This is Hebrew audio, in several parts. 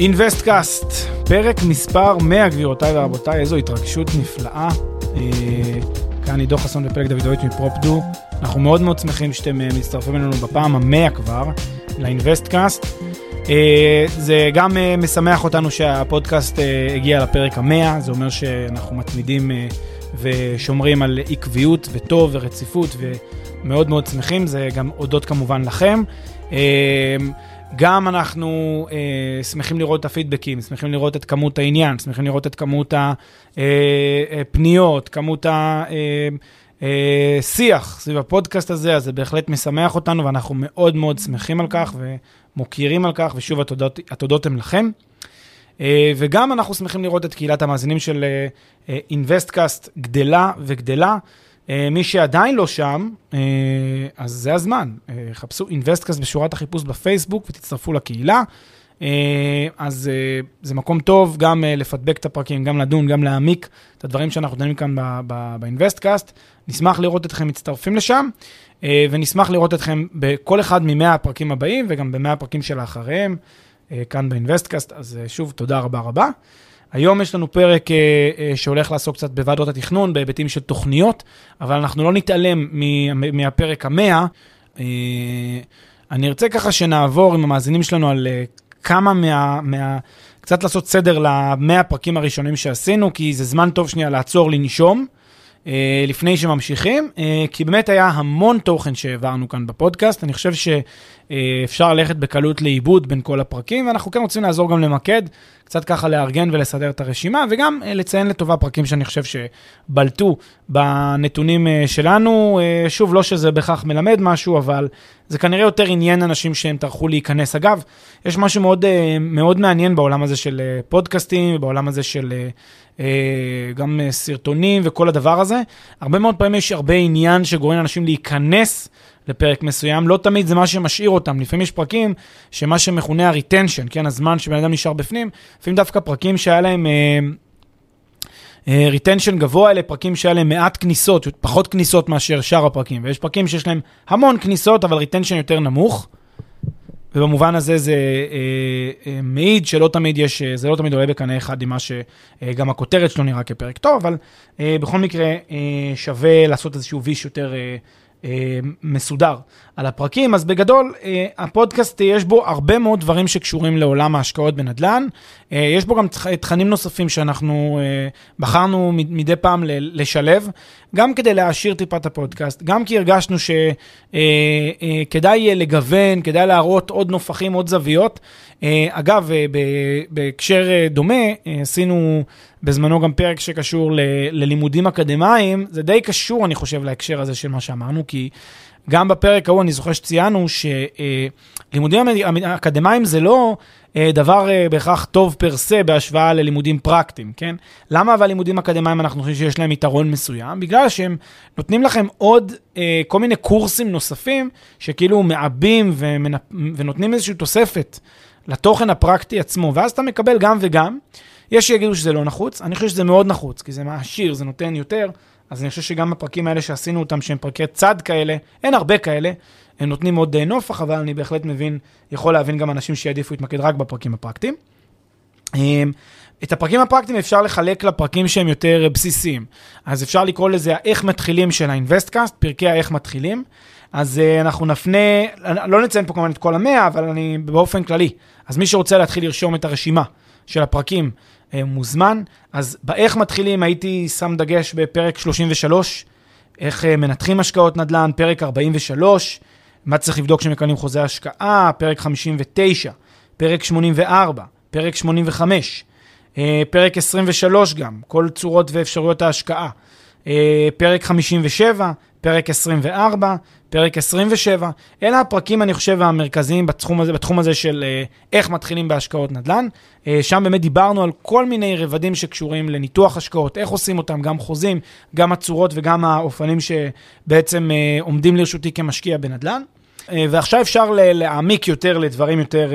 אינוויסטקאסט, פרק מספר 100 גבירותיי ורבותיי, איזו התרגשות נפלאה. אה, כאן עידו חסון ופלג דוידוביץ' מפרופדו. אנחנו מאוד מאוד שמחים שאתם אה, מצטרפים אלינו בפעם המאה כבר לאינוויסטקאסט. אה, זה גם משמח אותנו שהפודקאסט הגיע לפרק המאה, זה אומר שאנחנו מתמידים ושומרים על עקביות וטוב ורציפות ומאוד מאוד שמחים, זה גם הודות כמובן לכם. גם אנחנו אה, שמחים לראות את הפידבקים, שמחים לראות את כמות העניין, שמחים לראות את כמות הפניות, אה, אה, כמות השיח אה, סביב הפודקאסט הזה, אז זה בהחלט משמח אותנו, ואנחנו מאוד מאוד שמחים על כך ומוקירים על כך, ושוב, התודות, התודות הן לכם. אה, וגם אנחנו שמחים לראות את קהילת המאזינים של אינוויסטקאסט גדלה וגדלה. אה, מי שעדיין לא שם, אה, אז זה הזמן. אה, חפשו אינוויסטקאסט בשורת החיפוש בפייסבוק ותצטרפו לקהילה. אז זה מקום טוב גם לפדבק את הפרקים, גם לדון, גם להעמיק את הדברים שאנחנו דנים כאן באינוויסטקאסט. נשמח לראות אתכם מצטרפים לשם, ונשמח לראות אתכם בכל אחד מ-100 הפרקים הבאים, וגם ב-100 הפרקים שלאחריהם, כאן באינוויסטקאסט. אז שוב, תודה רבה רבה. היום יש לנו פרק אה, אה, שהולך לעסוק קצת בוועדות התכנון, בהיבטים של תוכניות, אבל אנחנו לא נתעלם מהפרק המאה. אה, אני ארצה ככה שנעבור עם המאזינים שלנו על אה, כמה מה, מה... קצת לעשות סדר למאה הפרקים הראשונים שעשינו, כי זה זמן טוב שנייה לעצור לנשום. אה, לפני שממשיכים, אה, כי באמת היה המון תוכן שהעברנו כאן בפודקאסט. אני חושב שאפשר ללכת בקלות לאיבוד בין כל הפרקים, ואנחנו כן רוצים לעזור גם למקד, קצת ככה לארגן ולסדר את הרשימה, וגם אה, לציין לטובה פרקים שאני חושב שבלטו בנתונים שלנו. שוב, לא שזה בהכרח מלמד משהו, אבל זה כנראה יותר עניין אנשים שהם טרחו להיכנס. אגב, יש משהו מאוד, מאוד מעניין בעולם הזה של פודקאסטים, בעולם הזה של אה, גם אה, סרטונים וכל הדבר הזה. הרבה מאוד פעמים יש הרבה עניין שגורם לאנשים להיכנס לפרק מסוים, לא תמיד זה מה שמשאיר אותם. לפעמים יש פרקים שמה שמכונה ה-retension, כן, הזמן שבן אדם נשאר בפנים, לפעמים דווקא פרקים שהיה להם... retention uh, גבוה, אלה פרקים שהיה להם מעט כניסות, פחות כניסות מאשר שאר הפרקים, ויש פרקים שיש להם המון כניסות, אבל retention יותר נמוך. ובמובן הזה זה אה, אה, מעיד שלא תמיד יש, אה, זה לא תמיד עולה בקנה אחד עם מה שגם אה, הכותרת שלו נראה כפרק טוב, אבל אה, בכל מקרה אה, שווה לעשות איזשהו ויש יותר אה, אה, מסודר על הפרקים. אז בגדול, אה, הפודקאסט, יש בו הרבה מאוד דברים שקשורים לעולם ההשקעות בנדל"ן. אה, יש בו גם תכנים נוספים שאנחנו בחרנו מדי פעם לשלב, גם כדי להעשיר טיפה את הפודקאסט, גם כי הרגשנו שכדאי לגוון, כדאי להראות עוד נופחים, עוד זוויות. אגב, בהקשר דומה, עשינו בזמנו גם פרק שקשור ללימודים אקדמיים, זה די קשור, אני חושב, להקשר הזה של מה שאמרנו, כי גם בפרק ההוא אני זוכר שציינו שלימודים אקדמיים זה לא אה, דבר אה, בהכרח טוב פר סה בהשוואה ללימודים פרקטיים, כן? למה אבל לימודים אקדמיים אנחנו חושבים שיש להם יתרון מסוים? בגלל שהם נותנים לכם עוד אה, כל מיני קורסים נוספים שכאילו מעבים. ונותנים איזושהי תוספת לתוכן הפרקטי עצמו, ואז אתה מקבל גם וגם. יש שיגידו שזה לא נחוץ, אני חושב שזה מאוד נחוץ, כי זה מעשיר, זה נותן יותר, אז אני חושב שגם הפרקים האלה שעשינו אותם, שהם פרקי צד כאלה, אין הרבה כאלה, הם נותנים עוד אה, נופח, אבל אני בהחלט מבין, יכול להבין גם אנשים שיעדיפו להתמקד רק בפרקים הפרקטיים. אמ, את הפרקים הפרקטיים אפשר לחלק לפרקים שהם יותר בסיסיים. אז אפשר לקרוא לזה האיך מתחילים של האינבסטקאסט, פרקי האיך מתחילים. אז uh, אנחנו נפנה, לא נציין פה כמובן את כל המאה, אבל אני באופן כללי. אז מי שרוצה להתחיל לרשום את הרשימה של הפרקים אה, מוזמן. אז באיך מתחילים הייתי שם דגש בפרק 33, איך אה, מנתחים השקעות נדל"ן, פרק 43, מה צריך לבדוק כשמקבלים חוזה השקעה, פרק 59, פרק 84, פרק 85, אה, פרק 23 גם, כל צורות ואפשרויות ההשקעה, אה, פרק 57, פרק 24, פרק 27. אלה הפרקים, אני חושב, המרכזיים בתחום הזה, בתחום הזה של אה, איך מתחילים בהשקעות נדל"ן. אה, שם באמת דיברנו על כל מיני רבדים שקשורים לניתוח השקעות, איך עושים אותם, גם חוזים, גם הצורות וגם האופנים שבעצם אה, עומדים לרשותי כמשקיע בנדל"ן. ועכשיו אפשר להעמיק יותר לדברים יותר,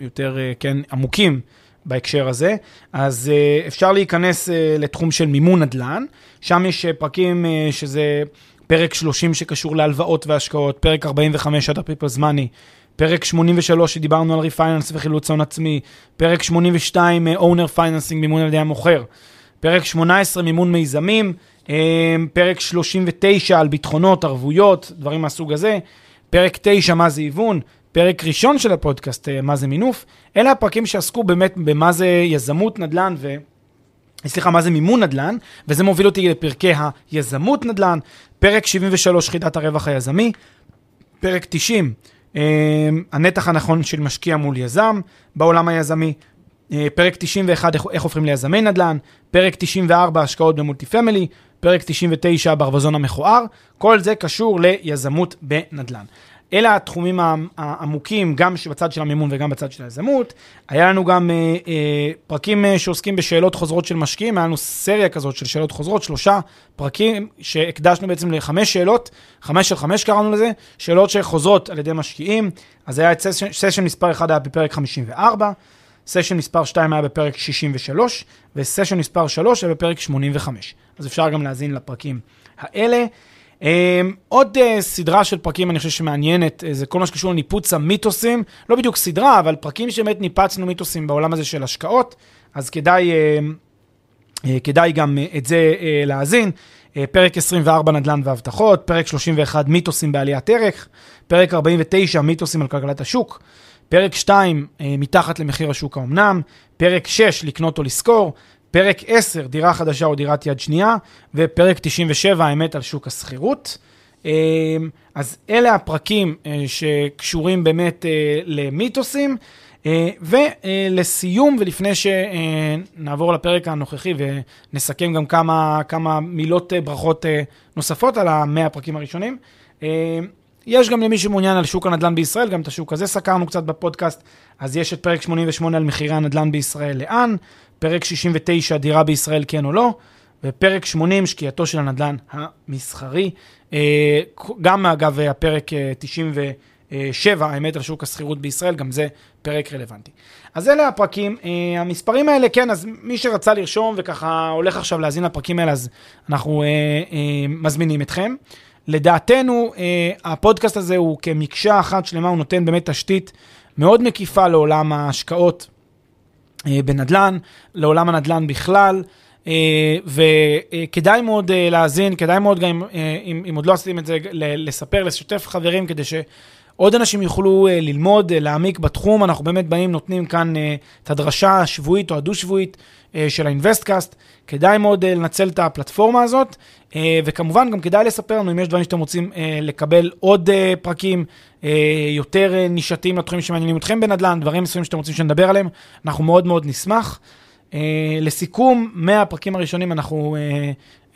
יותר כן, עמוקים. בהקשר הזה, אז uh, אפשר להיכנס uh, לתחום של מימון נדל"ן, שם יש uh, פרקים שזה פרק 30 שקשור להלוואות והשקעות, פרק 45 Other People's Money, פרק 83 שדיברנו על refinance וחילוץ הון עצמי, פרק 82 uh, Owner Financing מימון על ידי המוכר, פרק 18 מימון מיזמים, פרק 39 על ביטחונות, ערבויות, דברים מהסוג הזה, פרק 9 מה זה היוון, פרק ראשון של הפודקאסט, מה זה מינוף, אלה הפרקים שעסקו באמת במה זה יזמות נדל"ן ו... סליחה, מה זה מימון נדל"ן, וזה מוביל אותי לפרקי היזמות נדל"ן, פרק 73, חידת הרווח היזמי, פרק 90, אה, הנתח הנכון של משקיע מול יזם בעולם היזמי, אה, פרק 91, איך, איך הופכים ליזמי נדל"ן, פרק 94, השקעות ב multi family, פרק 99, ברווזון המכוער, כל זה קשור ליזמות בנדל"ן. אלה התחומים העמוקים, גם בצד של המימון וגם בצד של היזמות. היה לנו גם אה, אה, פרקים אה, שעוסקים בשאלות חוזרות של משקיעים, היה לנו סריה כזאת של שאלות חוזרות, שלושה פרקים שהקדשנו בעצם לחמש שאלות, חמש של חמש קראנו לזה, שאלות שחוזרות על ידי משקיעים. אז היה את סשן, סשן מספר 1 היה בפרק 54, סשן מספר 2 היה בפרק 63, וסשן מספר 3 היה בפרק 85. אז אפשר גם להאזין לפרקים האלה. Um, עוד uh, סדרה של פרקים, אני חושב שמעניינת, uh, זה כל מה שקשור לניפוץ המיתוסים. לא בדיוק סדרה, אבל פרקים שבאמת ניפצנו מיתוסים בעולם הזה של השקעות, אז כדאי, uh, uh, כדאי גם uh, את זה uh, להאזין. Uh, פרק 24, נדל"ן והבטחות, פרק 31, מיתוסים בעליית ערך, פרק 49, מיתוסים על כלכלת השוק, פרק 2, uh, מתחת למחיר השוק האומנם, פרק 6, לקנות או לשכור, פרק 10, דירה חדשה או דירת יד שנייה, ופרק 97, האמת על שוק השכירות. אמ, אז אלה הפרקים אה, שקשורים באמת אה, למיתוסים. אה, ולסיום, ולפני שנעבור לפרק הנוכחי ונסכם גם כמה, כמה מילות ברכות נוספות על המאה הפרקים הראשונים, יש גם למי שמעוניין על שוק הנדל"ן בישראל, גם את השוק הזה סקרנו קצת בפודקאסט, אז יש את פרק 88 על מחירי הנדל"ן בישראל לאן, פרק 69, דירה בישראל כן או לא, ופרק 80, שקיעתו של הנדל"ן המסחרי. אה, גם אגב הפרק 97, אה, האמת על שוק השכירות בישראל, גם זה פרק רלוונטי. אז אלה הפרקים, אה, המספרים האלה, כן, אז מי שרצה לרשום וככה הולך עכשיו להאזין לפרקים האלה, אז אנחנו מזמינים אתכם. לדעתנו, הפודקאסט הזה הוא כמקשה אחת שלמה, הוא נותן באמת תשתית מאוד מקיפה לעולם ההשקעות אה, בנדל"ן, לעולם הנדל"ן בכלל. Uh, וכדאי מאוד uh, להאזין, כדאי מאוד גם, uh, אם, אם עוד לא עשיתם את זה, לספר, לשתף חברים, כדי שעוד אנשים יוכלו uh, ללמוד, uh, להעמיק בתחום. אנחנו באמת באים, נותנים כאן uh, את הדרשה השבועית או הדו-שבועית של האינבסטקאסט. כדאי מאוד לנצל את הפלטפורמה הזאת, וכמובן גם כדאי לספר לנו אם יש דברים שאתם רוצים לקבל עוד פרקים יותר נישתיים לתחומים שמעניינים אתכם בנדל"ן, דברים מסוימים שאתם רוצים שנדבר עליהם, אנחנו מאוד מאוד נשמח. לסיכום, מהפרקים הראשונים אנחנו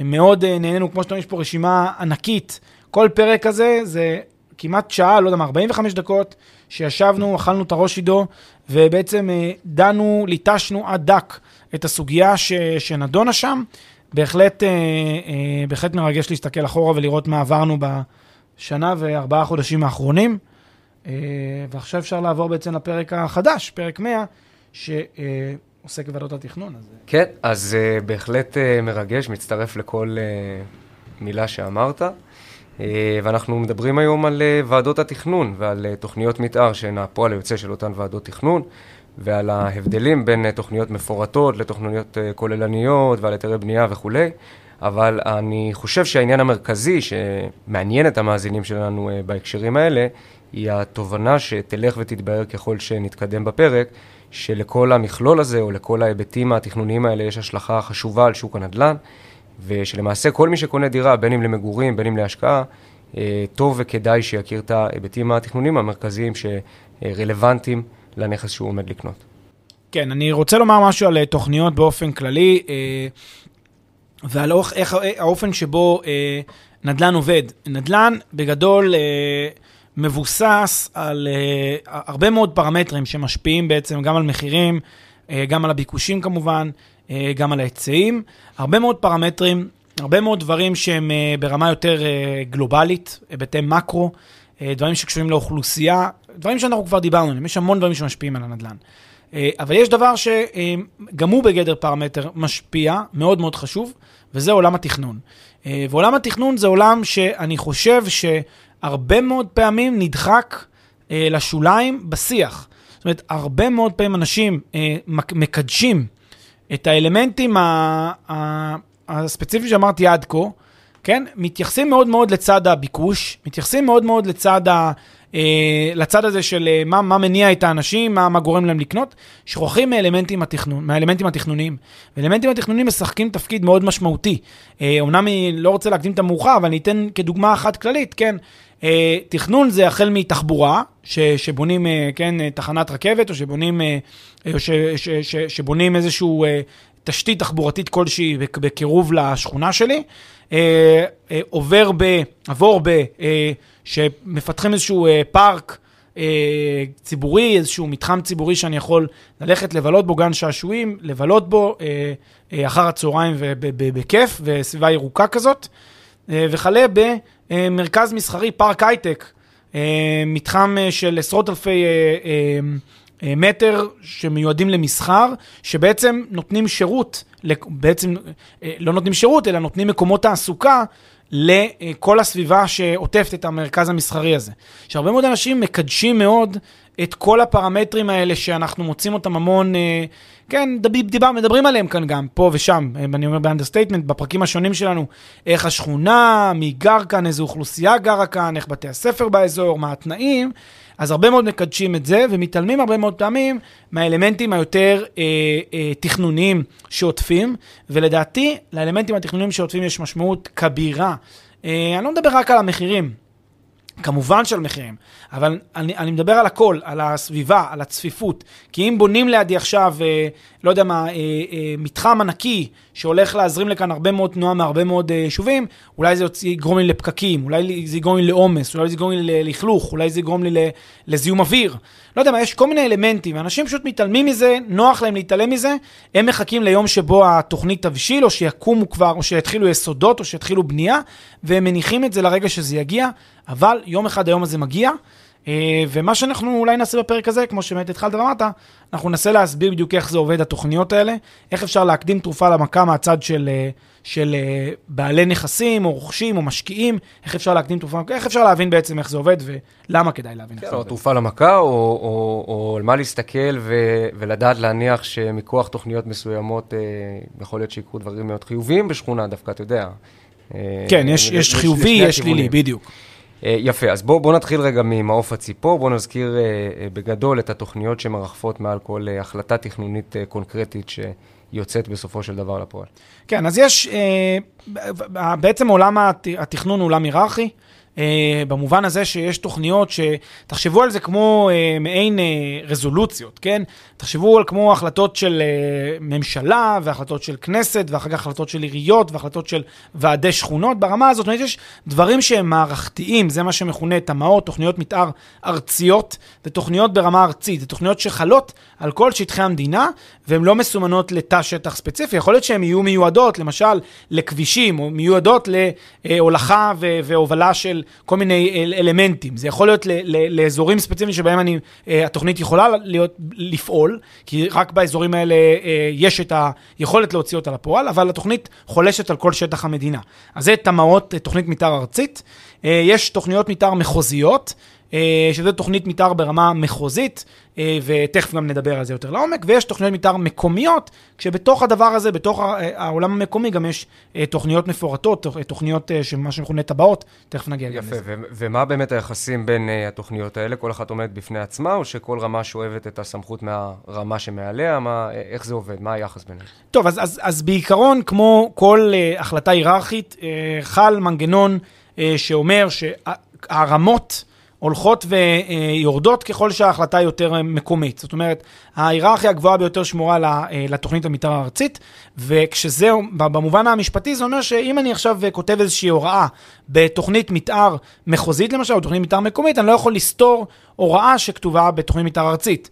מאוד נהנינו, כמו שאתם רואים, יש פה רשימה ענקית. כל פרק הזה זה כמעט שעה, לא יודע מה, 45 דקות, שישבנו, אכלנו את הראש עידו, ובעצם uh, דנו, ליטשנו עד דק את הסוגיה ש, שנדונה שם. בהחלט, אה, אה, בהחלט מרגש להסתכל אחורה ולראות מה עברנו בשנה וארבעה חודשים האחרונים. אה, ועכשיו אפשר לעבור בעצם לפרק החדש, פרק 100, שעוסק בוועדות התכנון. אז... כן, אז בהחלט מרגש, מצטרף לכל מילה שאמרת. Uh, ואנחנו מדברים היום על uh, ועדות התכנון ועל uh, תוכניות מתאר שהן הפועל היוצא של אותן ועדות תכנון. ועל ההבדלים בין אה, תוכניות מפורטות לתוכניות אה, כוללניות ועל היתרי בנייה וכולי, אבל אני חושב שהעניין המרכזי שמעניין את המאזינים שלנו אה, בהקשרים האלה, היא התובנה שתלך ותתבהר ככל שנתקדם בפרק, שלכל המכלול הזה או לכל ההיבטים התכנוניים האלה יש השלכה חשובה על שוק הנדל"ן, ושלמעשה כל מי שקונה דירה, בין אם למגורים, בין אם להשקעה, טוב וכדאי שיכיר את ההיבטים התכנוניים המרכזיים שרלוונטיים לנכס שהוא עומד לקנות. כן, אני רוצה לומר משהו על תוכניות באופן כללי, ועל איך האופן שבו נדל"ן עובד. נדל"ן בגדול מבוסס על הרבה מאוד פרמטרים שמשפיעים בעצם גם על מחירים, גם על הביקושים כמובן, גם על ההיצעים. הרבה מאוד פרמטרים הרבה מאוד דברים שהם uh, ברמה יותר uh, גלובלית, היבטי מקרו, דברים שקשורים לאוכלוסייה, דברים שאנחנו כבר דיברנו עליהם, יש המון דברים שמשפיעים על הנדל"ן. אבל יש דבר שגם הוא בגדר פרמטר משפיע, מאוד מאוד חשוב, וזה עולם התכנון. ועולם התכנון זה עולם שאני חושב שהרבה מאוד פעמים נדחק לשוליים בשיח. זאת אומרת, הרבה מאוד פעמים אנשים מקדשים את האלמנטים ה... הספציפי שאמרתי עד כה, כן, מתייחסים מאוד מאוד לצד הביקוש, מתייחסים מאוד מאוד לצד, ה, אה, לצד הזה של אה, מה, מה מניע את האנשים, מה, מה גורם להם לקנות, שוכחים מאלמנטים, התכנון, מאלמנטים התכנוניים. ואלמנטים התכנוניים משחקים תפקיד מאוד משמעותי. אה, אומנם אני לא רוצה להקדים את המאוחר, אבל אני אתן כדוגמה אחת כללית, כן, תכנון זה החל מתחבורה, ש, שבונים, אה, כן, אה, תחנת רכבת, או שבונים, אה, או ש, ש, ש, שבונים איזשהו... אה, תשתית תחבורתית כלשהי בקירוב לשכונה שלי, אה, אה, עובר ב... עבור ב... אה, שמפתחים איזשהו אה, פארק אה, ציבורי, איזשהו מתחם ציבורי שאני יכול ללכת לבלות בו גן שעשועים, לבלות בו אה, אה, אחר הצהריים ובכיף, וסביבה ירוקה כזאת, אה, וכלה במרכז מסחרי, פארק הייטק, אה, מתחם אה, של עשרות אלפי... אה, אה, אה, מטר שמיועדים למסחר, שבעצם נותנים שירות, בעצם אה, לא נותנים שירות, אלא נותנים מקומות תעסוקה לכל הסביבה שעוטפת את המרכז המסחרי הזה. שהרבה מאוד אנשים מקדשים מאוד את כל הפרמטרים האלה שאנחנו מוצאים אותם המון, אה, כן, דיבר, מדברים עליהם כאן גם, פה ושם, אני אומר באנדרסטייטמנט, בפרקים השונים שלנו, איך השכונה, מי גר כאן, איזו אוכלוסייה גרה כאן, איך בתי הספר באזור, מה התנאים. אז הרבה מאוד מקדשים את זה, ומתעלמים הרבה מאוד פעמים מהאלמנטים היותר אה, אה, תכנוניים שעוטפים, ולדעתי, לאלמנטים התכנוניים שעוטפים יש משמעות כבירה. אה, אני לא מדבר רק על המחירים, כמובן של מחירים, אבל אני, אני מדבר על הכל, על הסביבה, על הצפיפות. כי אם בונים לידי עכשיו, אה, לא יודע מה, אה, אה, מתחם ענקי שהולך להזרים לכאן הרבה מאוד תנועה מהרבה מאוד אה, יישובים, אולי זה יגרום לי לפקקים, אולי זה יגרום לי לעומס, אולי זה יגרום לי ללכלוך, אולי זה יגרום לי לזיהום אוויר. לא יודע מה, יש כל מיני אלמנטים, ואנשים פשוט מתעלמים מזה, נוח להם להתעלם מזה, הם מחכים ליום שבו התוכנית תבשיל, או שיקומו כבר, או שיתחילו יסודות, או שיתחילו בנייה, והם מניחים את זה לרגע שזה יגיע, אבל יום אחד היום הזה מגיע. אה, ומה שאנחנו אולי נעשה בפרק הזה, כמו שבאמת התחלת ואמרת, אנחנו ננסה להסביר בדיוק איך זה עובד, התוכניות האלה, איך אפשר להקדים תרופה למכה מהצד של, אה, של אה, בעלי נכסים, או רוכשים, או משקיעים, איך אפשר להקדים תרופה למכה, איך אפשר להבין בעצם איך זה עובד, ולמה כדאי להבין איך כן, זה עובד. או תרופה למכה, או, או, או על מה להסתכל ו, ולדעת להניח שמכוח תוכניות מסוימות, יכול להיות שיקרו דברים מאוד חיוביים בשכונה, דווקא, אתה יודע. כן, יש, יש חיובי, יש שלילי, בדיוק. אה, יפה, אז בואו בוא נתחיל רגע ממעוף הציפור, בואו נזכיר אה, אה, בגדול את התוכניות שמרחפות מעל כל החלטה תכנונית קונקרטית שיוצאת בסופו של דבר לפועל. כן, אז יש, בעצם עולם התכנון הוא עולם היררכי. אה, במובן הזה שיש תוכניות שתחשבו על זה כמו אה, מעין אה, רזולוציות, כן? תחשבו על כמו החלטות של אה, ממשלה והחלטות של כנסת ואחר כך החלטות של עיריות והחלטות של ועדי שכונות ברמה הזאת. זאת אומרת, יש דברים שהם מערכתיים, זה מה שמכונה תמ"אות, תוכניות מתאר ארציות, זה תוכניות ברמה ארצית, זה תוכניות שחלות על כל שטחי המדינה והן לא מסומנות לתא שטח ספציפי. יכול להיות שהן יהיו מיועדות, למשל, לכבישים או מיועדות להולכה והובלה של כל מיני אל, אלמנטים. זה יכול להיות ל, ל, לאזורים ספציפיים שבהם אני, uh, התוכנית יכולה להיות, לפעול, כי רק באזורים האלה uh, יש את היכולת להוציא אותה לפועל, אבל התוכנית חולשת על כל שטח המדינה. אז זה תמ"אות, תוכנית מתאר ארצית. יש תוכניות מתאר מחוזיות. אה, שזו תוכנית מתאר ברמה מחוזית, אה, ותכף גם נדבר על זה יותר לעומק, ויש תוכניות מתאר מקומיות, כשבתוך הדבר הזה, בתוך העולם המקומי, גם יש אה, תוכניות מפורטות, תוכניות שמה שמכונה טבעות, תכף נגיע גם לזה. יפה, ומה באמת היחסים בין התוכניות האלה? כל אחת עומדת בפני עצמה, או שכל רמה שואבת את הסמכות מהרמה שמעליה? מה, איך זה עובד? מה היחס ביניהם? טוב, אז, אז, אז בעיקרון, כמו כל החלטה היררכית, חל מנגנון שאומר שהרמות... הולכות ויורדות ככל שההחלטה יותר מקומית. זאת אומרת, ההיררכיה הגבוהה ביותר שמורה לתוכנית המתאר הארצית, וכשזה, במובן המשפטי, זה אומר שאם אני עכשיו כותב איזושהי הוראה בתוכנית מתאר מחוזית למשל, או תוכנית מתאר מקומית, אני לא יכול לסתור הוראה שכתובה בתוכנית מתאר ארצית.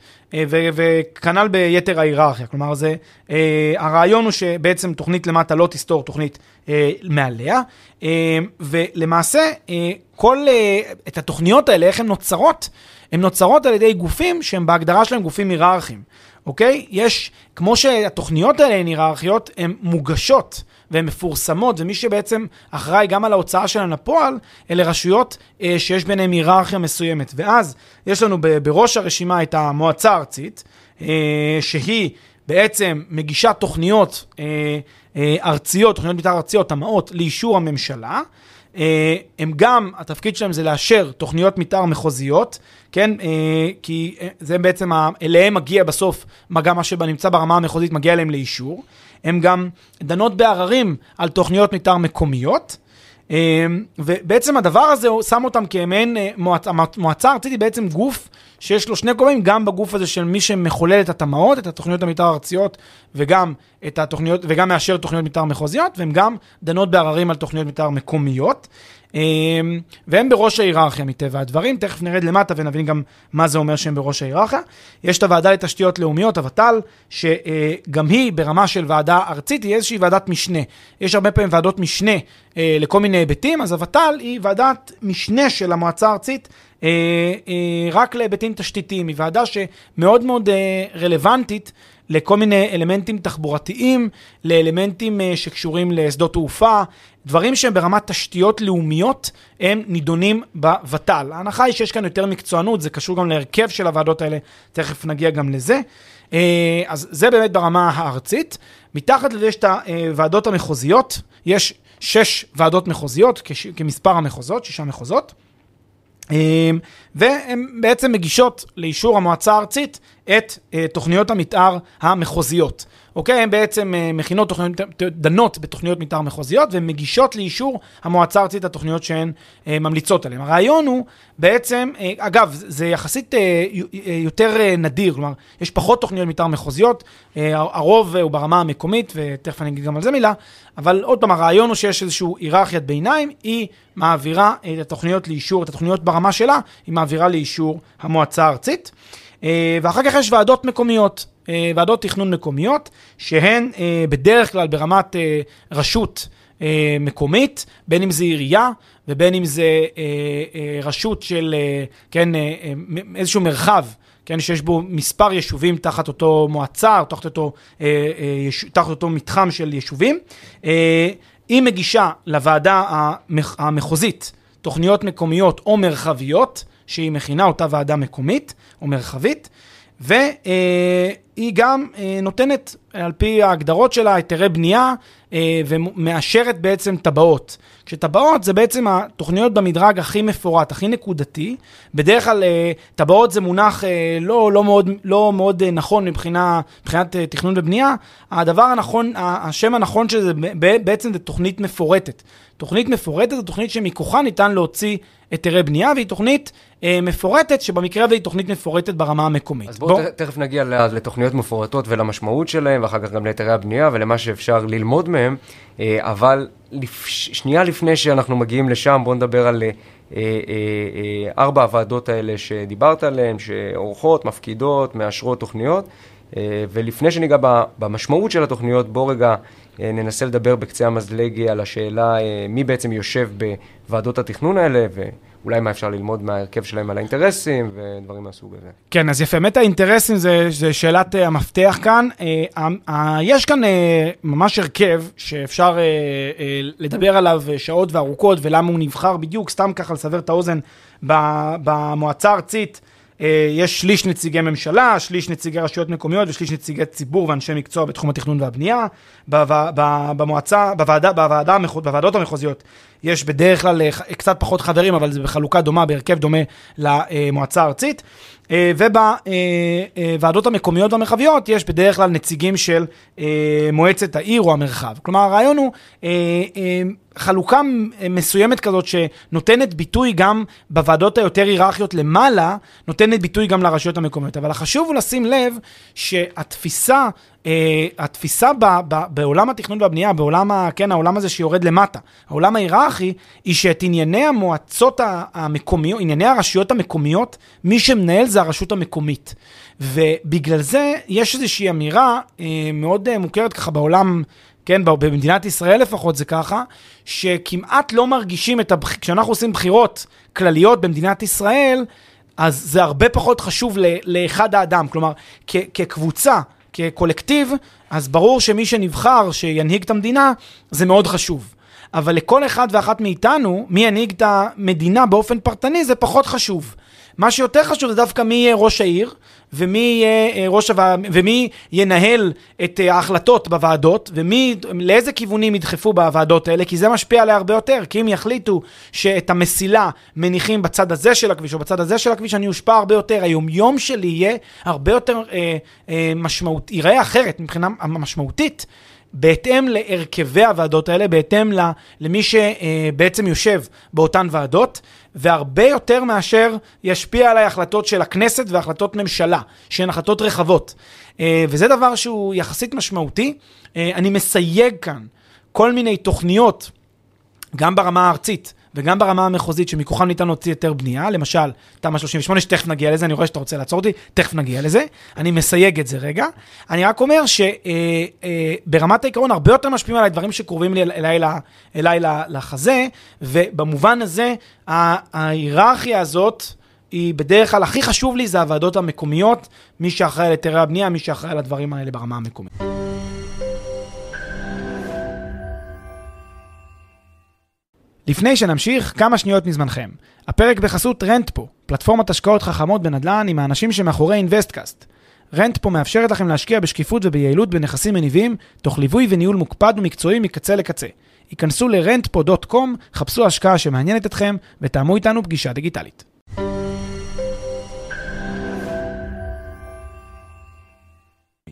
וכנ"ל ביתר ההיררכיה. כלומר, זה, הרעיון הוא שבעצם תוכנית למטה לא תסתור תוכנית מעליה, ולמעשה, כל, את התוכניות האלה, איך הן נוצרות? הן נוצרות על ידי גופים שהם בהגדרה שלהם גופים היררכיים, אוקיי? יש, כמו שהתוכניות האלה הן היררכיות, הן מוגשות והן מפורסמות, ומי שבעצם אחראי גם על ההוצאה שלהן לפועל, אלה רשויות אה, שיש ביניהן היררכיה מסוימת. ואז יש לנו בראש הרשימה את המועצה הארצית, אה, שהיא בעצם מגישה תוכניות אה, אה, ארציות, תוכניות מתאר ארציות, המעות, לאישור הממשלה. אה, הם גם, התפקיד שלהם זה לאשר תוכניות מתאר מחוזיות, כן? אה, כי אה, זה בעצם, אליהם מגיע בסוף, גם מה שנמצא ברמה המחוזית מגיע אליהם לאישור. הם גם דנות בעררים על תוכניות מתאר מקומיות. ובעצם הדבר הזה שם אותם כמעין מועצה, המועצה הארצית היא בעצם גוף שיש לו שני קובעים, גם בגוף הזה של מי שמחולל את התמ"אות, את התוכניות המתאר הארציות, וגם וגם מאשר תוכניות מתאר מחוזיות, והן גם דנות בעררים על תוכניות מתאר מקומיות. אמ, והם בראש ההיררכיה מטבע הדברים, תכף נרד למטה ונבין גם מה זה אומר שהם בראש ההיררכיה. יש את הוועדה לתשתיות לאומיות, הוות"ל, שגם היא ברמה של ועדה ארצית, היא איזושהי ועדת משנה. יש הרבה פעמים ועדות משנה אה, לכל מיני היבטים, אז הוות"ל היא ועדת משנה של המועצה הארצית אה, אה, רק להיבטים תשתיתיים. היא ועדה שמאוד מאוד רלוונטית לכל מיני אלמנטים תחבורתיים, לאלמנטים שקשורים לשדות תעופה, דברים שהם ברמת תשתיות לאומיות, הם נידונים בוות"ל. ההנחה היא שיש כאן יותר מקצוענות, זה קשור גם להרכב של הוועדות האלה, תכף נגיע גם לזה. אה, אז זה באמת ברמה הארצית. מתחת לזה יש את הוועדות המחוזיות, יש שש ועדות מחוזיות, כמספר המחוזות, שישה מחוזות. אמ, והן בעצם מגישות לאישור המועצה הארצית את אה, תוכניות המתאר המחוזיות. אוקיי? הן בעצם אה, מכינות תוכניות, דנות בתוכניות מתאר מחוזיות, והן מגישות לאישור המועצה הארצית התוכניות שהן אה, ממליצות עליהן. הרעיון הוא בעצם, אגב, זה יחסית יותר נדיר, כלומר, יש פחות תוכניות מתאר מחוזיות, הרוב הוא ברמה המקומית, ותכף אני אגיד גם על זה מילה, אבל עוד פעם, הרעיון הוא שיש איזושהי היררכיית ביניים, היא מעבירה את התוכניות לאישור, את התוכניות ברמה שלה, היא מעבירה לאישור המועצה הארצית. אה, ואחר כך יש ועדות מקומיות, אה, ועדות תכנון מקומיות, שהן אה, בדרך כלל ברמת רשות מקומית, בין אם זה עירייה ובין אם זה רשות של, כן, איזשהו מרחב. כן, שיש בו מספר יישובים תחת אותו מועצה, או תחת אותו, תחת אותו מתחם של יישובים. היא מגישה לוועדה המחוזית תוכניות מקומיות או מרחביות, שהיא מכינה אותה ועדה מקומית או מרחבית, והיא גם אה, נותנת, על פי ההגדרות שלה, היתרי בנייה, אה, ומאשרת בעצם טבעות. כשטבעות זה בעצם התוכניות במדרג הכי מפורט, הכי נקודתי. בדרך כלל אה, טבעות זה מונח לא, לא, מאוד, לא מאוד נכון מבחינה, מבחינת תכנון ובנייה. הדבר הנכון, השם הנכון של זה בעצם זה תוכנית מפורטת. תוכנית מפורטת זו תוכנית שמכוחה ניתן להוציא היתרי בנייה, והיא תוכנית אה, מפורטת, שבמקרה הזה היא תוכנית מפורטת ברמה המקומית. אז בואו בוא. תכף נגיע לתוכניות מפורטות ולמשמעות שלהן, ואחר כך גם להיתרי הבנייה ולמה שאפשר ללמוד מהם, אה, אבל. שנייה לפני שאנחנו מגיעים לשם, בואו נדבר על... אה, אה, אה, ארבע הוועדות האלה שדיברת עליהן, שעורכות, מפקידות, מאשרות תוכניות. ולפני שניגע במשמעות של התוכניות, בואו רגע ננסה לדבר בקצה המזלג על השאלה מי בעצם יושב בוועדות התכנון האלה, ואולי מה אפשר ללמוד מההרכב שלהם על האינטרסים ודברים מהסוג הזה. כן, אז יפה, באמת האינטרסים זה, זה שאלת המפתח כאן. יש כאן ממש הרכב שאפשר לדבר עליו שעות וארוכות, ולמה הוא נבחר בדיוק, סתם ככה לסבר את האוזן, במועצה הארצית. אה, יש שליש נציגי ממשלה, שליש נציגי רשויות מקומיות ושליש נציגי ציבור ואנשי מקצוע בתחום התכנון והבנייה. במועצה, בוועדה, בוועדה, בוועדות המחוזיות יש בדרך כלל אה, קצת פחות חברים, אבל זה בחלוקה דומה, בהרכב דומה למועצה הארצית. אה, ובוועדות המקומיות והמרחביות יש בדרך כלל נציגים של מועצת העיר או המרחב. כלומר, הרעיון הוא חלוקה מסוימת כזאת שנותנת ביטוי גם בוועדות היותר היררכיות למעלה, נותנת ביטוי גם לרשויות המקומיות. אבל החשוב הוא לשים לב שהתפיסה, התפיסה ב, ב, בעולם התכנון והבנייה, בעולם, כן, העולם הזה שיורד למטה, העולם ההיררכי, היא שאת ענייני המועצות המקומיות, ענייני הרשויות המקומיות, מי שמנהל זה הרשות המקומית. ובגלל זה יש איזושהי אמירה אה, מאוד אה, מוכרת ככה בעולם, כן, במדינת ישראל לפחות זה ככה, שכמעט לא מרגישים את הבחירות, כשאנחנו עושים בחירות כלליות במדינת ישראל, אז זה הרבה פחות חשוב לאחד האדם. כלומר, כקבוצה, כקולקטיב, אז ברור שמי שנבחר, שינהיג את המדינה, זה מאוד חשוב. אבל לכל אחד ואחת מאיתנו, מי ינהיג את המדינה באופן פרטני, זה פחות חשוב. מה שיותר חשוב זה דווקא מי יהיה ראש העיר, ומי יהיה אה, ראש הווע... ומי ינהל את אה, ההחלטות בוועדות, ומי, לאיזה כיוונים ידחפו בוועדות האלה, כי זה משפיע עליה הרבה יותר. כי אם יחליטו שאת המסילה מניחים בצד הזה של הכביש או בצד הזה של הכביש, אני אושפע הרבה יותר. היומיום שלי יהיה הרבה יותר אה, אה, משמעות, ייראה אחרת מבחינה משמעותית. בהתאם להרכבי הוועדות האלה, בהתאם למי שבעצם יושב באותן ועדות, והרבה יותר מאשר ישפיע עליי החלטות של הכנסת והחלטות ממשלה, שהן החלטות רחבות. אה, וזה דבר שהוא יחסית משמעותי. אה, אני מסייג כאן כל מיני תוכניות, גם ברמה הארצית, וגם ברמה המחוזית שמכוחם ניתן להוציא היתר בנייה, למשל, תמ"א 38, שתכף נגיע לזה, אני רואה שאתה רוצה לעצור אותי, תכף נגיע לזה. אני מסייג את זה רגע. אני רק אומר שברמת אה, אה, העיקרון הרבה יותר משפיעים עליי דברים שקרובים לי, אליי, אליי לחזה, ובמובן הזה, ההיררכיה הזאת, היא בדרך כלל, הכי חשוב לי זה הוועדות המקומיות, מי שאחראי על היתרי הבנייה, מי שאחראי על הדברים האלה ברמה המקומית. לפני שנמשיך, כמה שניות מזמנכם. הפרק בחסות Rentpo, פלטפורמת השקעות חכמות בנדל"ן עם האנשים שמאחורי אינווסטקאסט. Rentpo מאפשרת לכם להשקיע בשקיפות וביעילות בנכסים מניבים, תוך ליווי וניהול מוקפד ומקצועי מקצה לקצה. היכנסו ל-rentpo.com, חפשו השקעה שמעניינת אתכם, ותאמו איתנו פגישה דיגיטלית.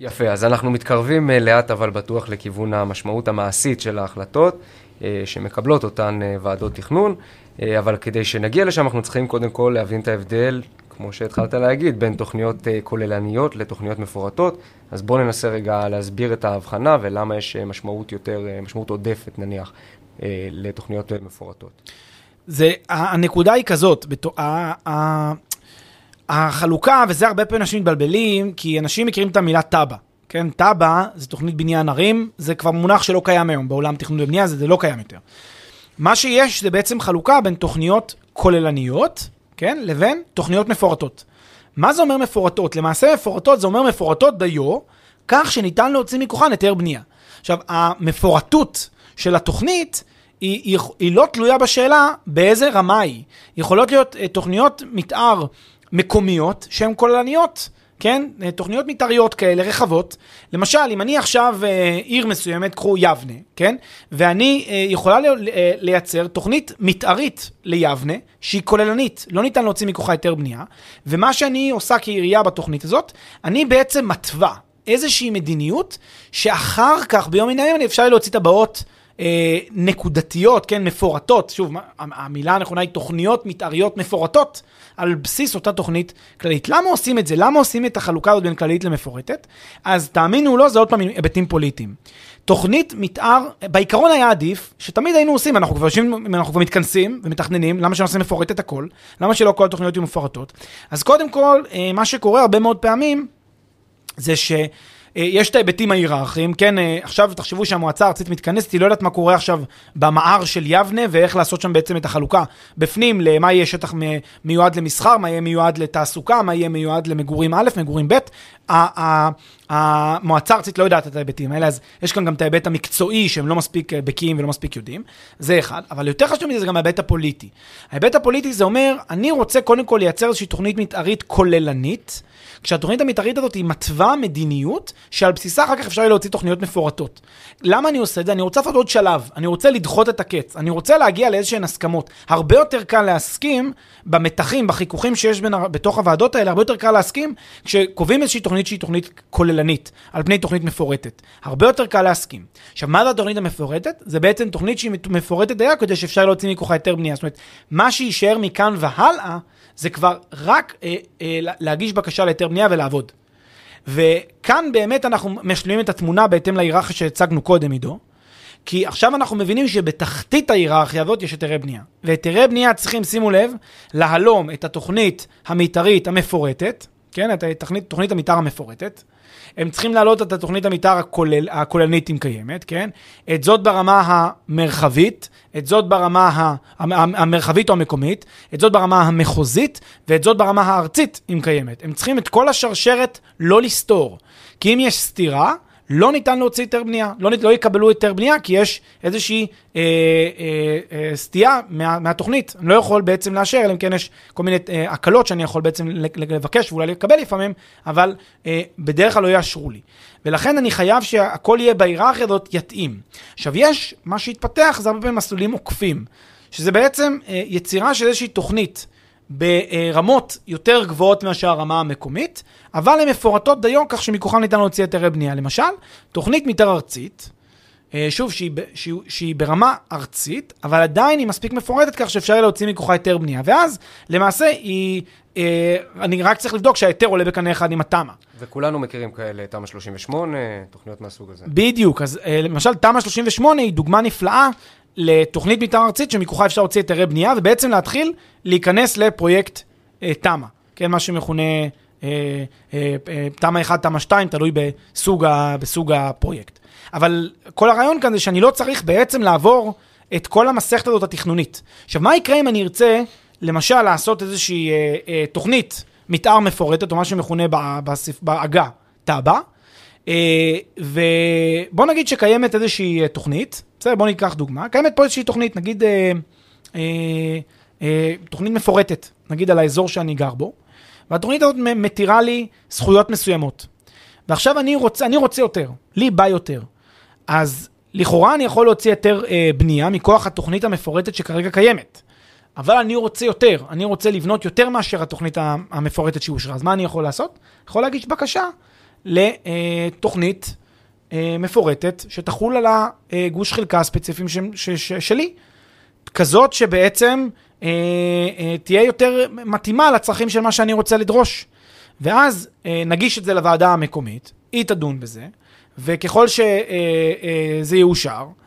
יפה, אז אנחנו מתקרבים אה, לאט אבל בטוח לכיוון המשמעות המעשית של ההחלטות. אה, שמקבלות אותן אה, ועדות תכנון, אה, אבל כדי שנגיע לשם אנחנו צריכים קודם כל להבין את ההבדל, כמו שהתחלת להגיד, בין תוכניות כוללניות לתוכניות מפורטות. אז בואו ננסה רגע להסביר את ההבחנה ולמה יש משמעות יותר, משמעות עודפת נניח, לתוכניות מפורטות. זה, הנקודה היא כזאת, בתו, החלוקה, וזה הרבה פעמים אנשים מתבלבלים, כי אנשים מכירים את המילה תב"ע. כן, תב"ע זה תוכנית בניין ערים, זה כבר מונח שלא קיים היום בעולם תכנון ובנייה, זה, זה לא קיים יותר. מה שיש זה בעצם חלוקה בין תוכניות כוללניות, כן, לבין תוכניות מפורטות. מה זה אומר מפורטות? למעשה מפורטות זה אומר מפורטות דיו, כך שניתן להוציא מכוחן היתר בנייה. עכשיו, המפורטות של התוכנית היא, היא, היא לא תלויה בשאלה באיזה רמה היא. יכולות להיות uh, תוכניות מתאר מקומיות שהן כוללניות. כן? אה, תוכניות מתאריות כאלה, רחבות. למשל, אם אני עכשיו אה, עיר מסוימת, קחו יבנה, כן? ואני אה, יכולה לייצר תוכנית מתארית ליבנה, שהיא כוללנית, לא ניתן להוציא מכוחה היתר בנייה, ומה שאני עושה כעירייה בתוכנית הזאת, אני בעצם מתווה איזושהי מדיניות, שאחר כך, ביום מן הימים, אפשר להוציא טבעות אה, נקודתיות, כן, מפורטות, שוב, המילה הנכונה היא תוכניות מתאריות מפורטות, על בסיס אותה תוכנית כללית. למה עושים את זה? למה עושים את החלוקה הזאת בין כללית למפורטת? אז תאמינו או לא, זה עוד פעם היבטים פוליטיים. תוכנית מתאר, בעיקרון היה עדיף, שתמיד היינו עושים, אנחנו כבר יושבים, אנחנו כבר מתכנסים ומתכננים, למה שנעשה מפורט את הכל? למה שלא כל התוכניות יהיו מפורטות? אז קודם כל, אה, מה שקורה הרבה מאוד פעמים, זה ש... אה, יש את ההיבטים ההיררכיים, כן, אה, עכשיו תחשבו שהמועצה הארצית מתכנסת, היא לא יודעת מה קורה עכשיו במער של יבנה, ואיך לעשות שם בעצם את החלוקה בפנים, למה יהיה שטח מיועד למסחר, מה יהיה מיועד לתעסוקה, מה יהיה מיועד למגורים א', מגורים ב'. המועצה הארצית לא יודעת את ההיבטים האלה, אז יש כאן גם את ההיבט המקצועי שהם לא מספיק אה, בקיאים ולא מספיק יודעים, זה אחד, אבל יותר חשוב מזה זה גם ההיבט הפוליטי. ההיבט הפוליטי זה אומר, אני רוצה קודם כל לייצר איזושהי תוכנית מתארית כוללנית, כשהתוכנית המתארית הזאת היא מתווה מדיניות, שעל בסיסה אחר כך אפשר יהיה להוציא תוכניות מפורטות. למה אני עושה את זה? אני רוצה לעשות עוד שלב, אני רוצה לדחות את הקץ, אני רוצה להגיע לאיזשהן הסכמות. הרבה יותר קל להסכים במתחים, בחיכוכים שיש בין, בתוך הוועדות האלה, הרבה יותר קל להסכים כשקובעים איזושהי תוכנית שהיא תוכנית כוללנית, על פני תוכנית מפורטת. הרבה יותר קל להסכים. עכשיו, מה זה התוכנית המפורטת? זה בעצם תוכנית שהיא מפורטת היה כדי שאפשר להוציא מכוחה היתר בנייה. זאת אומרת, מה שיישאר מכאן והלאה, זה כבר רק אה, אה, להגיש בקשה להיתר בנייה ולעבוד. וכאן באמת אנחנו משלימים את התמונה בהתאם להיררכיה שהצגנו קודם, עידו. כי עכשיו אנחנו מבינים שבתחתית ההיררכיה הזאת יש היתרי בנייה. והיתרי בנייה צריכים, שימו לב, להלום את התוכנית המתארית המפורטת, כן, את התוכנית, תוכנית המתאר המפורטת. הם צריכים להעלות את התוכנית המתאר הכולל, הכוללנית אם קיימת, כן? את זאת ברמה המרחבית, את זאת ברמה המרחבית או המקומית, את זאת ברמה המחוזית, ואת זאת ברמה הארצית אם קיימת. הם צריכים את כל השרשרת לא לסתור. כי אם יש סתירה, לא ניתן להוציא היתר בנייה, לא, לא יקבלו היתר בנייה כי יש איזושהי אה, אה, אה, סטייה מה, מהתוכנית. אני לא יכול בעצם לאשר, אלא אם כן יש כל מיני אה, הקלות שאני יכול בעצם לבקש ואולי לקבל לפעמים, אבל אה, בדרך כלל לא יאשרו לי. ולכן אני חייב שהכל יהיה בהיררכיה הזאת יתאים. עכשיו, יש, מה שהתפתח זה הרבה פעמים מסלולים עוקפים, שזה בעצם אה, יצירה של איזושהי תוכנית. ברמות יותר גבוהות מאשר הרמה המקומית, אבל הן מפורטות דיו כך שמכוחן ניתן להוציא היתרי בנייה. למשל, תוכנית מתאר ארצית, אה, שוב, שהיא, שהיא, שהיא ברמה ארצית, אבל עדיין היא מספיק מפורטת כך שאפשר יהיה להוציא מכוחה היתר בנייה. ואז, למעשה, היא, אה, אני רק צריך לבדוק שההיתר עולה בקנה אחד עם התמ"א. וכולנו מכירים כאלה, תמ"א 38, תוכניות מהסוג הזה. בדיוק, אז אה, למשל, תמ"א 38 היא דוגמה נפלאה לתוכנית מתאר ארצית שמכוחה אפשר להוציא היתרי בנייה, ובעצם להתחיל להיכנס לפרויקט אה, תמ"א, כן, מה שמכונה אה, אה, אה, תמ"א 1, תמ"א 2, תלוי בסוג, ה, בסוג הפרויקט. אבל כל הרעיון כאן זה שאני לא צריך בעצם לעבור את כל המסכת הזאת התכנונית. עכשיו, מה יקרה אם אני ארצה, למשל, לעשות איזושהי אה, אה, תוכנית מתאר מפורטת, או מה שמכונה בעגה תב"ע, אה, ובוא נגיד שקיימת איזושהי אה, תוכנית, בסדר, בוא ניקח דוגמה, קיימת פה איזושהי תוכנית, נגיד אה, אה, אה, תוכנית מפורטת, נגיד על האזור שאני גר בו, והתוכנית הזאת מתירה לי זכויות מסוימות. ועכשיו אני רוצה, אני רוצה יותר, לי בא יותר. אז לכאורה אני יכול להוציא היתר אה, בנייה מכוח התוכנית המפורטת שכרגע קיימת. אבל אני רוצה יותר, אני רוצה לבנות יותר מאשר התוכנית המפורטת שאושרה. אז מה אני יכול לעשות? יכול להגיש בקשה לתוכנית אה, מפורטת שתחול על הגוש חלקה הספציפיים ש, ש, ש, שלי. כזאת שבעצם אה, אה, תהיה יותר מתאימה לצרכים של מה שאני רוצה לדרוש. ואז אה, נגיש את זה לוועדה המקומית, היא תדון בזה, וככל שזה אה, אה, יאושר, אה,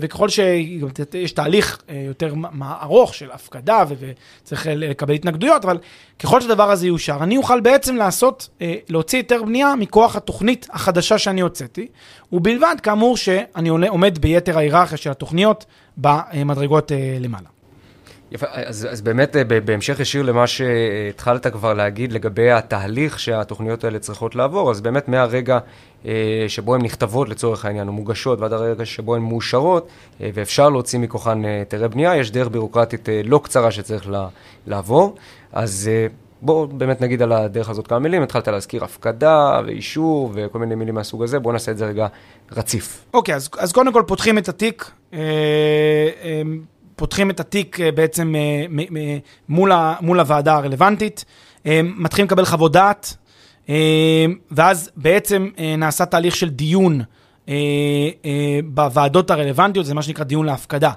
וככל שיש תהליך אה, יותר ארוך של הפקדה וצריך לקבל התנגדויות, אבל ככל שהדבר הזה יאושר, אני אוכל בעצם לעשות, אה, להוציא היתר בנייה מכוח התוכנית החדשה שאני הוצאתי, ובלבד כאמור שאני עומד ביתר ההיררכיה של התוכניות במדרגות למעלה. יפה, אז, אז באמת בהמשך ישיר למה שהתחלת כבר להגיד לגבי התהליך שהתוכניות האלה צריכות לעבור, אז באמת מהרגע אה, שבו הן נכתבות לצורך העניין, או מוגשות, ועד הרגע שבו הן מאושרות, אה, ואפשר להוציא מכוחן אה, היתרי בנייה, יש דרך בירוקרטית לא קצרה שצריך לעבור. אז בואו באמת נגיד על הדרך הזאת כמה מילים. התחלת להזכיר הפקדה ואישור וכל מיני מילים מהסוג הזה, בואו נעשה את זה רגע רציף. אוקיי, okay, אז, אז קודם כל פותחים את התיק. אה, אה, פותחים את התיק בעצם מול, מול הוועדה הרלוונטית, מתחילים לקבל חוות דעת, ואז בעצם אה, נעשה תהליך של דיון אה, אה, בוועדות הרלוונטיות, זה מה שנקרא דיון להפקדה.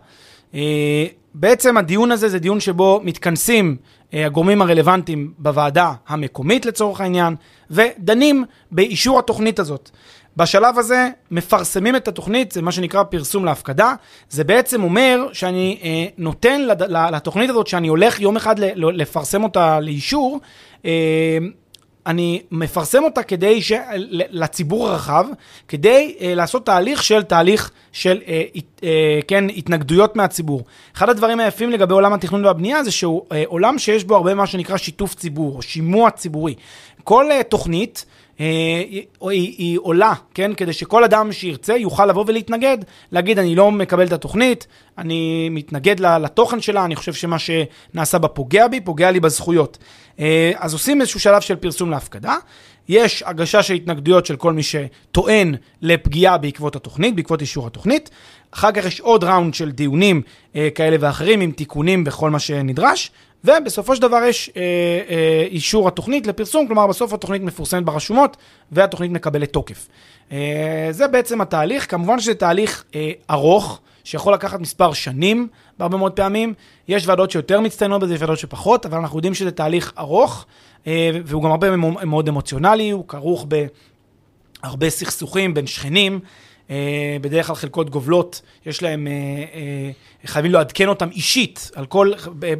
בעצם הדיון הזה זה דיון שבו מתכנסים הגורמים הרלוונטיים בוועדה המקומית לצורך העניין, ודנים באישור התוכנית הזאת. בשלב הזה מפרסמים את התוכנית, זה מה שנקרא פרסום להפקדה. זה בעצם אומר שאני אה, נותן לד, לתוכנית הזאת, שאני הולך יום אחד לפרסם אותה לאישור, אה, אני מפרסם אותה כדי ש... לציבור הרחב, כדי uh, לעשות תהליך של תהליך של uh, uh, כן, התנגדויות מהציבור. אחד הדברים היפים לגבי עולם התכנון והבנייה זה שהוא uh, עולם שיש בו הרבה מה שנקרא שיתוף ציבור, שימוע ציבורי. כל תוכנית, היא, היא, היא עולה, כן? כדי שכל אדם שירצה יוכל לבוא ולהתנגד, להגיד, אני לא מקבל את התוכנית, אני מתנגד לתוכן שלה, אני חושב שמה שנעשה בה פוגע בי, פוגע לי בזכויות. אז עושים איזשהו שלב של פרסום להפקדה. יש הגשה של התנגדויות של כל מי שטוען לפגיעה בעקבות התוכנית, בעקבות אישור התוכנית. אחר כך יש עוד ראונד של דיונים אה, כאלה ואחרים עם תיקונים וכל מה שנדרש. ובסופו של דבר יש אה, אה, אישור התוכנית לפרסום, כלומר בסוף התוכנית מפורסמת ברשומות והתוכנית מקבלת תוקף. אה, זה בעצם התהליך, כמובן שזה תהליך אה, ארוך, שיכול לקחת מספר שנים בהרבה מאוד פעמים. יש ועדות שיותר מצטיינות בזה, יש ועדות שפחות, אבל אנחנו יודעים שזה תהליך ארוך. אה, והוא גם הרבה מאוד אמוציונלי, הוא כרוך בהרבה סכסוכים בין שכנים. אה, בדרך כלל חלקות גובלות, יש להם, אה, אה, חייבים לעדכן אותם אישית על כל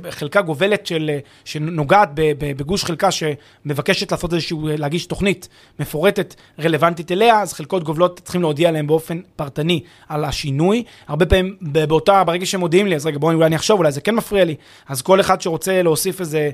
חלקה גובלת של, שנוגעת בגוש חלקה שמבקשת לעשות איזשהו, להגיש תוכנית מפורטת רלוונטית אליה, אז חלקות גובלות צריכים להודיע להם באופן פרטני על השינוי. הרבה פעמים באותה, ברגע שהם מודיעים לי, אז רגע בואו אולי אני אחשוב, אולי זה כן מפריע לי. אז כל אחד שרוצה להוסיף איזה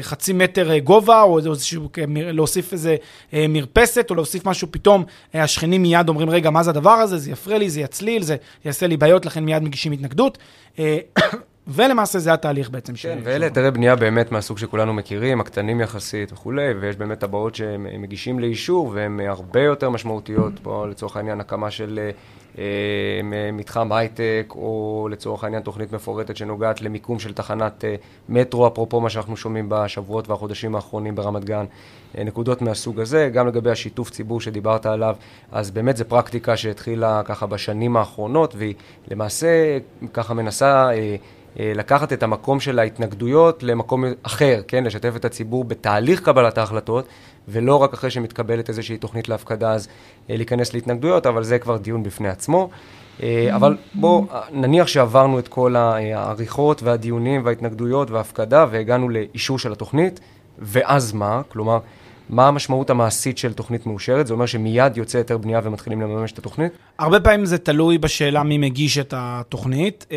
חצי מטר גובה, או איזשהו, להוסיף איזה מרפסת, או להוסיף משהו, פתאום השכנים מיד אומרים, אומרים, רגע, מה זה הדבר הזה? זה יפריע לי, זה יצליל, זה יעשה לי בעיות, לכן מיד מגישים התנגדות. אה, ולמעשה זה התהליך בעצם. כן, ואלה היתרי בנייה באמת מהסוג שכולנו מכירים, הקטנים יחסית וכולי, ויש באמת טבעות שהם מגישים לאישור, והן הרבה יותר משמעותיות, פה לצורך העניין הקמה של אה, מתחם הייטק, או לצורך העניין תוכנית מפורטת שנוגעת למיקום של תחנת אה, מטרו, אפרופו מה שאנחנו שומעים בשבועות והחודשים האחרונים ברמת גן, אה, נקודות מהסוג הזה. גם לגבי השיתוף ציבור שדיברת עליו, אז באמת זו פרקטיקה שהתחילה ככה בשנים האחרונות, והיא למעשה ככה מנסה... לקחת את המקום של ההתנגדויות למקום אחר, כן? לשתף את הציבור בתהליך קבלת ההחלטות, ולא רק אחרי שמתקבלת איזושהי תוכנית להפקדה אז אה, להיכנס להתנגדויות, אבל זה כבר דיון בפני עצמו. אה, אבל בואו נניח שעברנו את כל העריכות והדיונים וההתנגדויות וההפקדה והגענו לאישור של התוכנית, ואז מה? כלומר, מה המשמעות המעשית של תוכנית מאושרת? זה אומר שמיד יוצא היתר בנייה ומתחילים לממש את התוכנית? הרבה פעמים זה תלוי בשאלה מי מגיש את התוכנית. אה,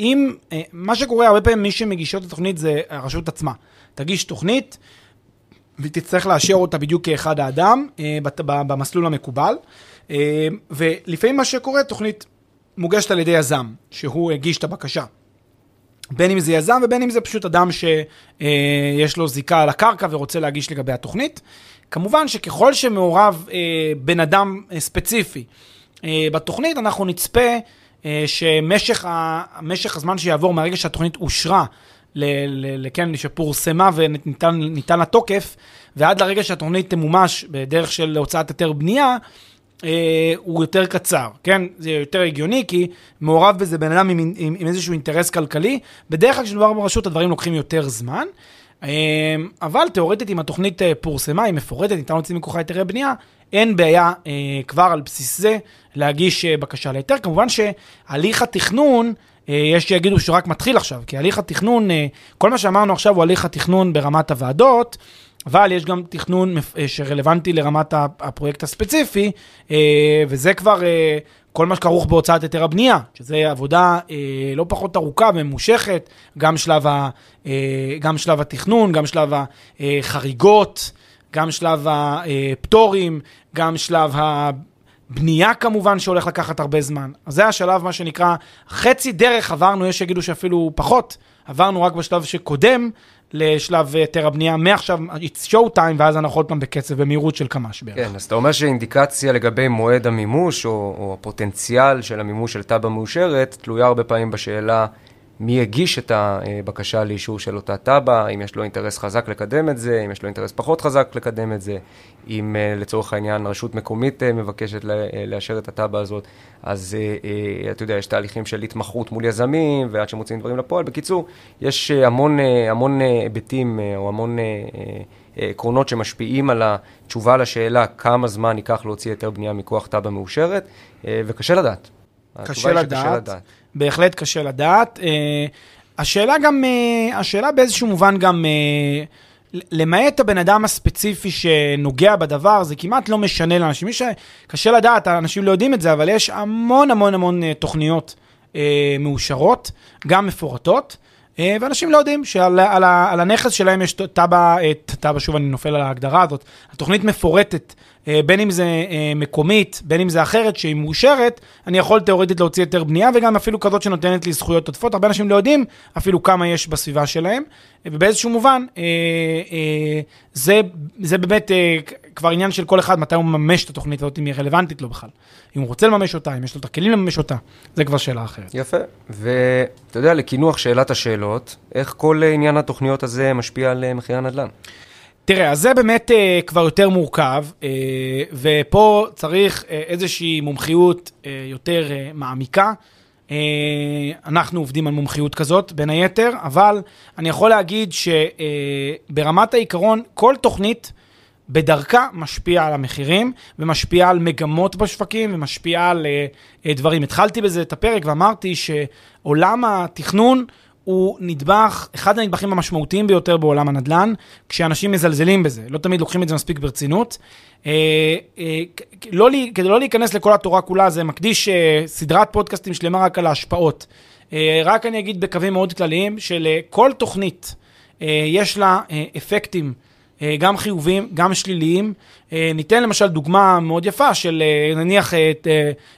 אם, מה שקורה, הרבה פעמים מי שמגישות את התוכנית זה הרשות עצמה. תגיש תוכנית, ותצטרך לאשר אותה בדיוק כאחד האדם אה, במסלול המקובל. אה, ולפעמים מה שקורה, תוכנית מוגשת על ידי יזם, שהוא הגיש את הבקשה. בין אם זה יזם ובין אם זה פשוט אדם שיש אה, לו זיקה על הקרקע ורוצה להגיש לגבי התוכנית. כמובן שככל שמעורב בן אדם ספציפי בתוכנית, אנחנו נצפה שמשך הזמן שיעבור מהרגע שהתוכנית אושרה כן, שפורסמה וניתן לה תוקף, ועד לרגע שהתוכנית תמומש בדרך של הוצאת היתר בנייה, אה, הוא יותר קצר, כן? זה יותר הגיוני, כי מעורב בזה בן אדם עם, עם, עם איזשהו אינטרס כלכלי. בדרך כלל כשמדובר ברשות הדברים לוקחים יותר זמן. אה, אבל תאורטית, אם התוכנית אה, פורסמה, היא מפורטת, ניתן להוציא מכוחה היתרי בנייה, אין בעיה אה, כבר על בסיס זה להגיש אה, בקשה להיתר. כמובן שהליך התכנון, אה, יש שיגידו שהוא רק מתחיל עכשיו, כי הליך התכנון, אה, כל מה שאמרנו עכשיו הוא הליך התכנון ברמת הוועדות, אבל יש גם תכנון אה, שרלוונטי לרמת הפרויקט הספציפי, וזה כבר כל מה שכרוך בהוצאת היתר הבנייה, שזה עבודה לא פחות ארוכה וממושכת, גם שלב, גם שלב התכנון, גם שלב החריגות, גם שלב הפטורים, גם שלב ה... בנייה כמובן שהולך לקחת הרבה זמן. אז זה השלב, מה שנקרא, חצי דרך עברנו, יש שיגידו שאפילו פחות, עברנו רק בשלב שקודם לשלב היתר הבנייה, מעכשיו it's show time, ואז אנחנו עוד פעם בקצב, במהירות של קמ"ש בערך. כן, אז אתה אומר שאינדיקציה לגבי מועד המימוש, או, או הפוטנציאל של המימוש של תב"ע מאושרת, תלויה הרבה פעמים בשאלה מי הגיש את הבקשה לאישור של אותה תב"ע, אם יש לו אינטרס חזק לקדם את זה, אם יש לו אינטרס פחות חזק לקדם את זה, אם אה, לצורך העניין רשות מקומית אה, מבקשת אה, לאשר את התב"ע הזאת, אז אתה יודע, יש תהליכים של התמחות מול יזמים, ועד שמוצאים דברים לפועל. בקיצור, יש המון, המון היבטים, או המון עקרונות שמשפיעים על התשובה לשאלה כמה זמן ייקח להוציא היתר בנייה מכוח תב"ע מאושרת, וקשה לדעת. קשה לדעת. לדעת. בהחלט קשה לדעת. Uh, השאלה גם, uh, השאלה באיזשהו מובן גם, uh, למעט הבן אדם הספציפי שנוגע בדבר, זה כמעט לא משנה לאנשים. מי שקשה לדעת, האנשים לא יודעים את זה, אבל יש המון המון המון תוכניות מאושרות, גם מפורטות. אה, ואנשים לא יודעים שעל על, על הנכס שלהם יש תב"ע, תב"ע, שוב אני נופל על ההגדרה הזאת, התוכנית מפורטת, אה, בין אם זה אה, מקומית, בין אם זה אחרת, שהיא מאושרת, אני יכול תאורטית להוציא יותר בנייה, וגם אפילו כזאת שנותנת לי זכויות עודפות. הרבה אנשים לא יודעים אפילו כמה יש בסביבה שלהם, ובאיזשהו מובן, זה, זה באמת כבר עניין של כל אחד, מתי הוא מממש את התוכנית הזאת, אם היא רלוונטית לו בכלל. אם הוא רוצה לממש אותה, אם יש לו את הכלים לממש אותה, זה כבר שאלה אחרת. יפה, ואתה יודע, לקינוח שאלת השאלות, איך כל עניין התוכניות הזה משפיע על מחירי הנדל"ן? תראה, אז זה באמת uh, כבר יותר מורכב, uh, ופה צריך uh, איזושהי מומחיות uh, יותר uh, מעמיקה. Uh, אנחנו עובדים על מומחיות כזאת, בין היתר, אבל אני יכול להגיד שברמת uh, העיקרון, כל תוכנית בדרכה משפיעה על המחירים, ומשפיעה על מגמות בשווקים, ומשפיעה על uh, דברים. התחלתי בזה את הפרק ואמרתי שעולם התכנון, הוא נדבך, אחד הנדבכים המשמעותיים ביותר בעולם הנדל"ן, כשאנשים מזלזלים בזה, לא תמיד לוקחים את זה מספיק ברצינות. אה, לא, כדי לא להיכנס לכל התורה כולה, זה מקדיש סדרת פודקאסטים שלמה רק על ההשפעות. רק אני אגיד בקווים מאוד כלליים, שלכל תוכנית יש לה אפקטים. אה, גם חיוביים, גם שליליים. אה, ניתן למשל דוגמה מאוד יפה של אה, נניח את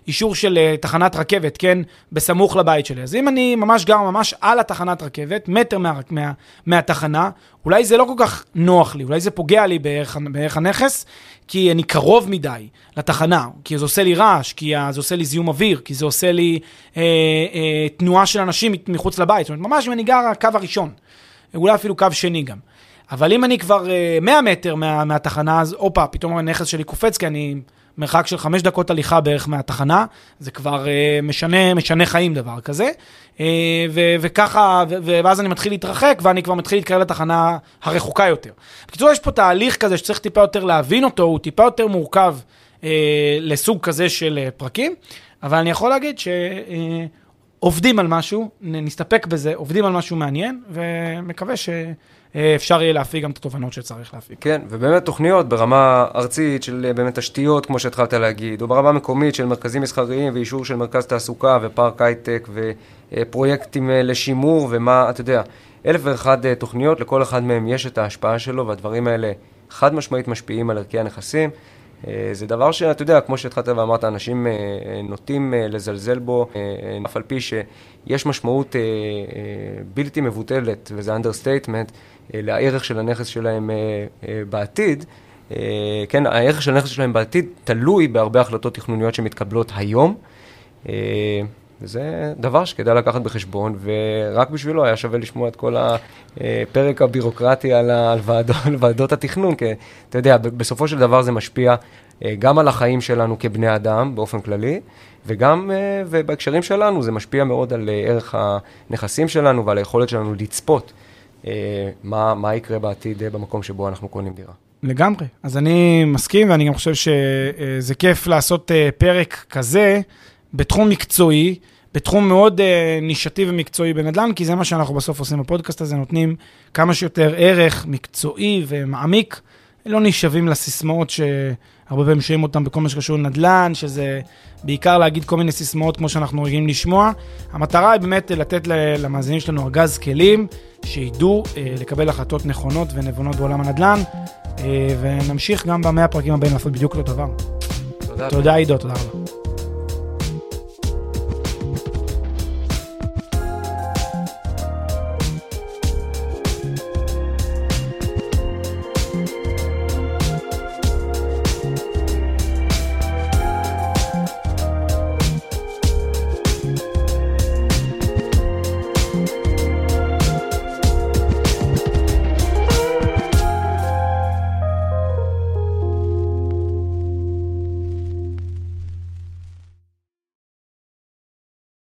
אישור של תחנת רכבת, כן, בסמוך לבית שלי. אז אם אני ממש גר ממש על התחנת רכבת, מטר מה, מה, מהתחנה, אולי זה לא כל כך נוח לי, אולי זה פוגע לי בערך, בערך הנכס, כי אני קרוב מדי לתחנה, כי זה עושה לי רעש, כי זה עושה לי זיהום אוויר, כי זה עושה לי אה, אה, תנועה של אנשים מחוץ לבית. זאת אומרת, ממש אם אני גר הקו הראשון, אולי אפילו קו שני גם. אבל אם אני כבר uh, אה, 100 מטר מה, מהתחנה, אז הופה, פתאום הנכס שלי קופץ, כי אני מרחק של חמש דקות הליכה בערך מהתחנה, זה כבר uh, משנה, משנה חיים דבר כזה. Uh, ו- וככה, ו- ואז אני מתחיל להתרחק, ואני כבר מתחיל להתקרב לתחנה הרחוקה יותר. בקיצור, יש פה תהליך כזה שצריך טיפה יותר להבין אותו, הוא טיפה יותר מורכב uh, לסוג כזה של פרקים, אבל אני יכול להגיד ש... עובדים על משהו, נסתפק בזה, עובדים על משהו מעניין, ומקווה ש... אה, אפשר יהיה להפיק גם את התובנות שצריך להפיק. כן, ובאמת תוכניות ברמה ארצית של אה, באמת תשתיות, כמו שהתחלת להגיד, או ברמה מקומית של מרכזים מסחריים ואישור של מרכז תעסוקה ופארק הייטק ופרויקטים אה, לשימור ומה, אתה יודע, אלף ואחד תוכניות, לכל אחד מהם יש את ההשפעה שלו, והדברים האלה חד משמעית משפיעים על ערכי הנכסים. זה דבר שאתה יודע, כמו שהתחלת ואמרת, אנשים נוטים לזלזל בו, אף על פי שיש משמעות בלתי מבוטלת, וזה אה, לערך של הנכס שלהם אה, אה, בעתיד. כן, הערך של הנכס שלהם בעתיד תלוי בהרבה החלטות תכנוניות שמתקבלות היום. וזה דבר שכדאי לקחת בחשבון, ורק בשבילו היה שווה לשמוע את כל הפרק הבירוקרטי על, על, ועדות, על ועדות התכנון, כי אתה יודע, בסופו של דבר זה משפיע גם על החיים שלנו כבני אדם באופן כללי, וגם, ובהקשרים שלנו זה משפיע מאוד על ערך הנכסים שלנו ועל היכולת שלנו לצפות. אה, מה, מה יקרה בעתיד אה, במקום שבו אנחנו קונים דירה. לגמרי. אז אני מסכים, ואני גם חושב שזה כיף לעשות אה, פרק כזה בתחום מקצועי, בתחום מאוד נישתי ומקצועי בנדל"ן, כי זה מה שאנחנו בסוף עושים בפודקאסט הזה, נותנים כמה שיותר ערך מקצועי ומעמיק, לא נשאבים לסיסמאות שהרבה פעמים שומעים אותם בכל מה שקשור לנדל"ן, שזה בעיקר להגיד כל מיני סיסמאות כמו שאנחנו רגילים לשמוע. המטרה היא באמת לתת למאזינים שלנו ארגז כלים. שידעו אה, לקבל החלטות נכונות ונבונות בעולם הנדל"ן, אה, ונמשיך גם במאה הפרקים הבאים לעשות בדיוק אותו דבר. תודה. תודה עידו, תודה רבה.